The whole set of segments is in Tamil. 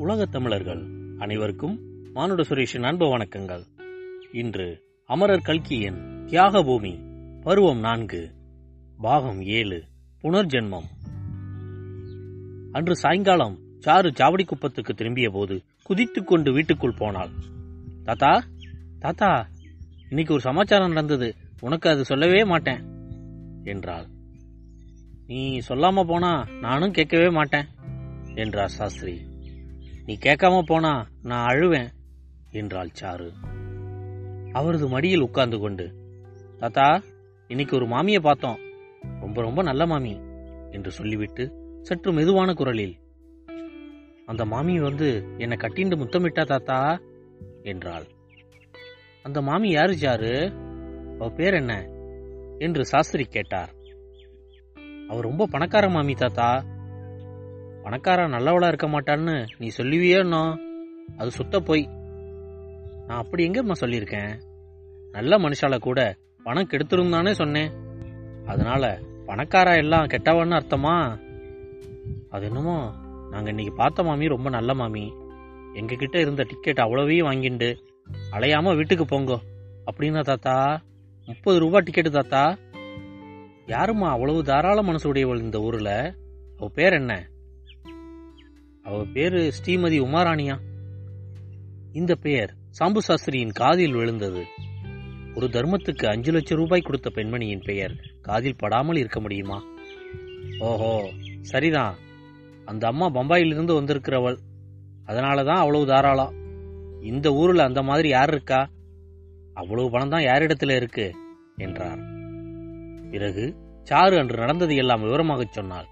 உலகத் தமிழர்கள் அனைவருக்கும் மானுட சுரேஷின் அன்பு வணக்கங்கள். இன்று அமரர் கல்கியின் தியாக பூமி பருவம் நான்கு பாகம் ஏழு புனர்ஜென்மம். அன்று சாயங்காலம் சாரு சாவடி குப்பத்துக்கு திரும்பிய போது குதித்துக் கொண்டு வீட்டுக்குள் போனாள். தாத்தா தாத்தா இன்னைக்கு ஒரு சமாச்சாரம் நடந்தது. உனக்கு அது சொல்லவே மாட்டேன் என்றாள். நீ சொல்லாம போனா நானும் கேட்கவே மாட்டேன் என்றார் சாஸ்திரி. நீ கேட்காம போனா நான் அழுவேன் என்றாள் சாரு. அவரது மடியில் உட்கார்ந்து கொண்டு தாத்தா இன்னைக்கு ஒரு மாமியை பார்த்தோம். ரொம்ப ரொம்ப நல்ல மாமி என்று சொல்லிவிட்டு சற்று மெதுவான குரலில் அந்த மாமி வந்து என்னை கட்டிண்டு முத்தமிட்டா தாத்தா? என்றாள். அந்த மாமி யாரு சாரு? அவ பேர் என்ன? என்று சாஸ்திரி கேட்டார். அவர் ரொம்ப பணக்கார மாமி தாத்தா. பணக்காரா நல்லவளா இருக்க மாட்டான்னு நீ சொல்லுவியோ அது சுத்த போய். நான் அப்படி எங்கம்மா சொல்லியிருக்கேன்? நல்ல மனுஷால கூட பணம் கெடுத்துரும் தானே சொன்னேன். அதனால பணக்காரா எல்லாம் கெட்டவன்னு அர்த்தமா? அது என்னமோ நாங்கள் இன்னைக்கு பார்த்த மாமி ரொம்ப நல்ல மாமி. எங்ககிட்ட இருந்த டிக்கெட் அவ்வளவையும் வாங்கிண்டு அலையாம வீட்டுக்கு போங்கோ. அப்படின்னா தாத்தா முப்பது ரூபா டிக்கெட்டு தாத்தா. யாரும்மா அவ்வளவு தாராள மனசு உடையவள் இந்த ஊர்ல? அவ பேர் என்ன? அவ பேரு ஸ்ரீமதி உமாராணியா? இந்த பெயர் சாம்பு சாஸ்திரியின் காதில் விழுந்தது. ஒரு தர்மத்துக்கு அஞ்சு லட்சம் ரூபாய் கொடுத்த பெண்மணியின் பெயர் காதில் படாமல் இருக்க முடியுமா? ஓஹோ சரிதான். அந்த அம்மா பம்பாயிலிருந்து வந்திருக்கிறவள். அதனாலதான் அவ்வளவு தாராளம் இந்த ஊரில் அந்த மாதிரி யார் இருக்கா? அவ்வளவு பணம் தான் யாரிடத்துல இருக்கு? என்றார். பிறகு சாரு அன்று நடந்தது எல்லாம் விவரமாகச் சொன்னாள்.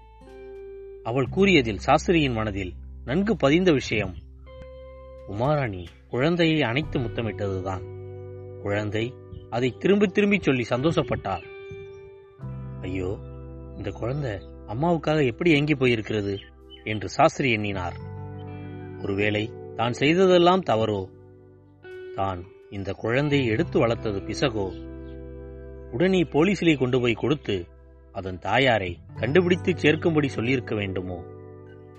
அவள் கூறியதில் சாஸ்திரியின் மனதில் நன்கு பதிந்த விஷயம். உமாராணி குழந்தையை அணைத்து முத்தமிட்டதுதான். குழந்தை அதை திரும்பி திரும்பி சொல்லி சந்தோஷப்பட்டாள். ஐயோ இந்த குழந்தை அம்மாவுக்காக எப்படி ஏங்கி போயிருக்கிறது? என்று சாஸ்திரி எண்ணினார். ஒருவேளை தான் செய்ததெல்லாம் தவறோ? தான் இந்த குழந்தையை எடுத்து வளர்த்தது பிசகோ? உடனே போலீசிலே கொண்டு போய் கொடுத்து அதன் தாயாரை கண்டுபிடித்து சேர்க்கும்படி சொல்லியிருக்க வேண்டுமோ?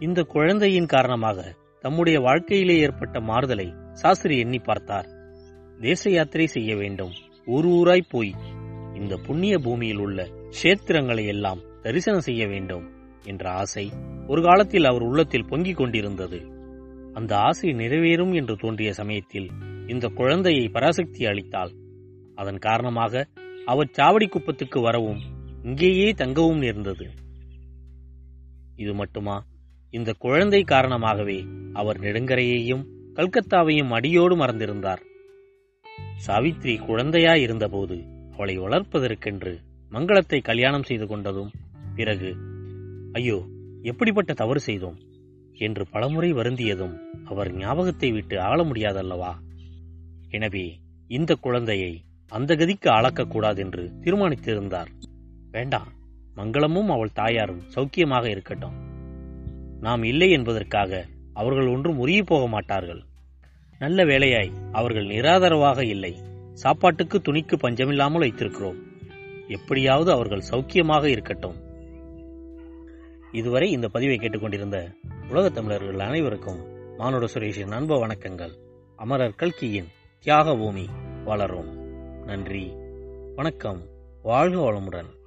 இந்த குழந்தையின் காரணமாக தம்முடைய வாழ்க்கையிலே ஏற்பட்ட மாறுதலை சாஸ்திரி எண்ணி பார்த்தார். தேச யாத்திரை செய்ய வேண்டும். ஊர் ஊராய் போய் இந்த புண்ணிய பூமியில் உள்ள கஷேத்திரங்களை எல்லாம் தரிசனம் செய்ய வேண்டும் என்ற ஆசை ஒரு காலத்தில் அவர் உள்ளத்தில் பொங்கிக் கொண்டிருந்தது. அந்த ஆசை நிறைவேறும் என்று தோன்றிய சமயத்தில் இந்த குழந்தையை பராசக்தி அளித்தாள். அதன் காரணமாக அவர் சாவடி குப்பத்துக்கு வரவும் இங்கேயே தங்கவும் நேர்ந்தது. இது மட்டுமா? இந்த குழந்தை காரணமாகவே அவர் நெடுங்கரையையும் கல்கத்தாவையும் அடியோடு மறந்திருந்தார். சாவித்ரி குழந்தையாய் இருந்தபோது அவளை வளர்ப்பதற்கென்று மங்களத்தை கல்யாணம் செய்து கொண்டதும் பிறகு ஐயோ எப்படிப்பட்ட தவறு செய்தோம்? என்று பலமுறை வருந்தியதும் அவர் ஞாபகத்தை விட்டு ஆள முடியாதல்லவா? எனவே இந்த குழந்தையை அந்த கதிக்கு ஆளாக்கக்கூடாது என்று தீர்மானித்திருந்தார். வேண்டாம் மங்களமும் அவள் தாயாரும் சௌக்கியமாக இருக்கட்டும். நாம் இல்லை என்பதற்காக அவர்கள் ஒன்றும் உருகி போக மாட்டார்கள். நல்ல வேலையாய் அவர்கள் நிராதரவாக இல்லை. சாப்பாட்டுக்கு துணிக்கு பஞ்சமில்லாமல் வைத்திருக்கிறோம். எப்படியாவது அவர்கள் சௌக்கியமாக இருக்கட்டும். இதுவரை இந்த பதிவை கேட்டுக்கொண்டிருந்த உலகத் தமிழர்கள் அனைவருக்கும் மானுட சுரேஷின் அன்பு வணக்கங்கள். அமரர் கல்கியின் தியாக பூமி வளரும். நன்றி. வணக்கம். வாழ்க வளமுடன்.